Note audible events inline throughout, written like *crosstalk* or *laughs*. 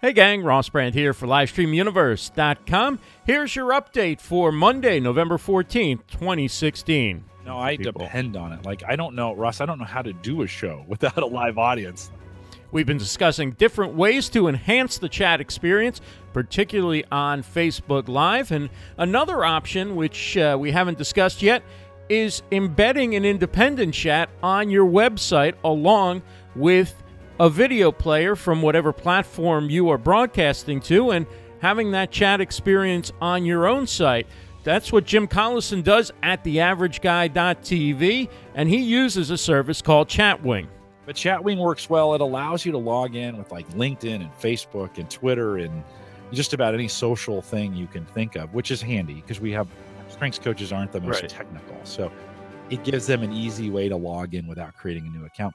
Hey gang, Ross Brand here for LivestreamUniverse.com. Here's your update for Monday, November 14th, 2016. No, I People. depend on it. Like I don't know, Russ. I don't know how to do a show *laughs* without a live audience. We've been discussing different ways to enhance the chat experience, particularly on Facebook Live. And another option, which uh, we haven't discussed yet, is embedding an independent chat on your website along with a video player from whatever platform you are broadcasting to and having that chat experience on your own site. That's what Jim Collison does at theaverageguy.tv, and he uses a service called Chatwing. But Chatwing works well. It allows you to log in with like LinkedIn and Facebook and Twitter and just about any social thing you can think of, which is handy because we have strengths coaches aren't the most Right. technical. So it gives them an easy way to log in without creating a new account.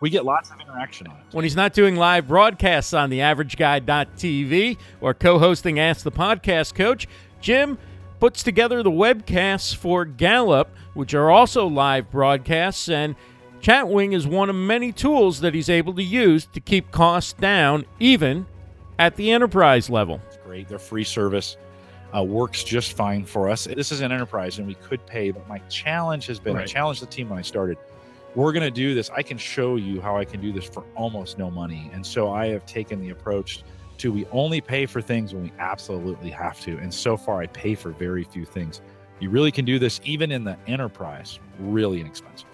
We get lots of interaction on it. when he's not doing live broadcasts on the averageguy.tv or co-hosting ask the podcast coach jim puts together the webcasts for gallup which are also live broadcasts and chatwing is one of many tools that he's able to use to keep costs down even at the enterprise level It's great. Their free service uh, works just fine for us. This is an enterprise and we could pay, but my challenge has been I Right. challenged the team when I started. We're going to do this. I can show you how I can do this for almost no money. And so I have taken the approach to we only pay for things when we absolutely have to. And so far, I pay for very few things. You really can do this even in the enterprise, really inexpensive.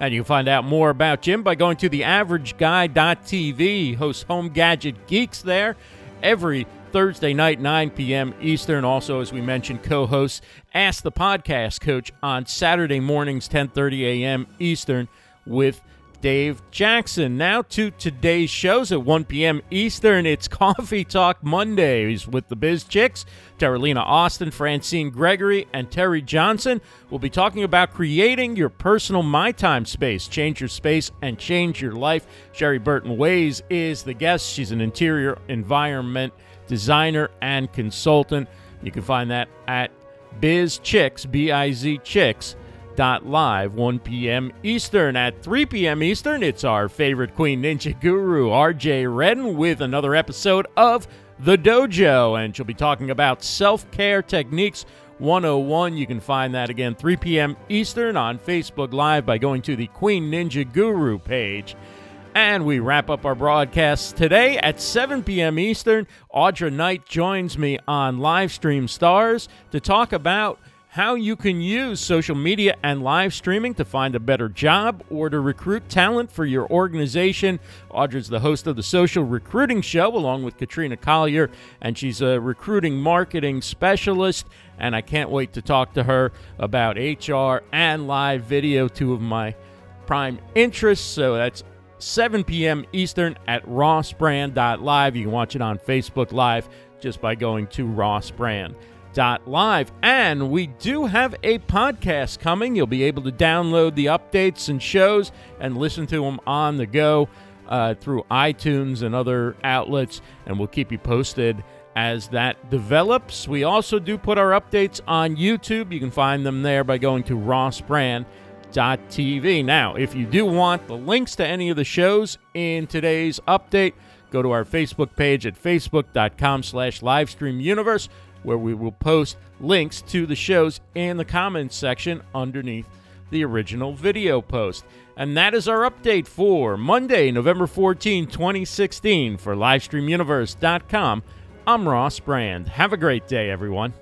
And you can find out more about Jim by going to theaverageguy.tv. He hosts Home Gadget Geeks there every Thursday night, 9 p.m. Eastern. Also, as we mentioned, co-hosts Ask the Podcast Coach on Saturday mornings, 10:30 a.m. Eastern, with Dave Jackson. Now to today's shows at 1 p.m. Eastern. It's Coffee Talk Mondays with the Biz Chicks, Terralina Austin, Francine Gregory, and Terry Johnson. We'll be talking about creating your personal My Time space. Change your space and change your life. Sherry Burton Ways is the guest. She's an interior environment designer and consultant. You can find that at Biz Chicks, B I Z Chicks live 1 p.m eastern at 3 p.m eastern it's our favorite queen ninja guru rj redden with another episode of the dojo and she'll be talking about self-care techniques 101 you can find that again 3 p.m eastern on facebook live by going to the queen ninja guru page and we wrap up our broadcast today at 7 p.m. Eastern. Audra Knight joins me on Livestream Stars to talk about how you can use social media and live streaming to find a better job or to recruit talent for your organization. Audra's the host of the Social Recruiting Show along with Katrina Collier, and she's a recruiting marketing specialist. And I can't wait to talk to her about HR and live video, two of my prime interests. So that's 7 p.m. Eastern at rossbrand.live. You can watch it on Facebook Live just by going to rossbrand.live. And we do have a podcast coming. You'll be able to download the updates and shows and listen to them on the go uh, through iTunes and other outlets. And we'll keep you posted as that develops. We also do put our updates on YouTube. You can find them there by going to rossbrand.live TV. Now, if you do want the links to any of the shows in today's update, go to our Facebook page at facebook.com slash livestreamuniverse, where we will post links to the shows in the comments section underneath the original video post. And that is our update for Monday, November 14, 2016. For LivestreamUniverse.com, I'm Ross Brand. Have a great day, everyone.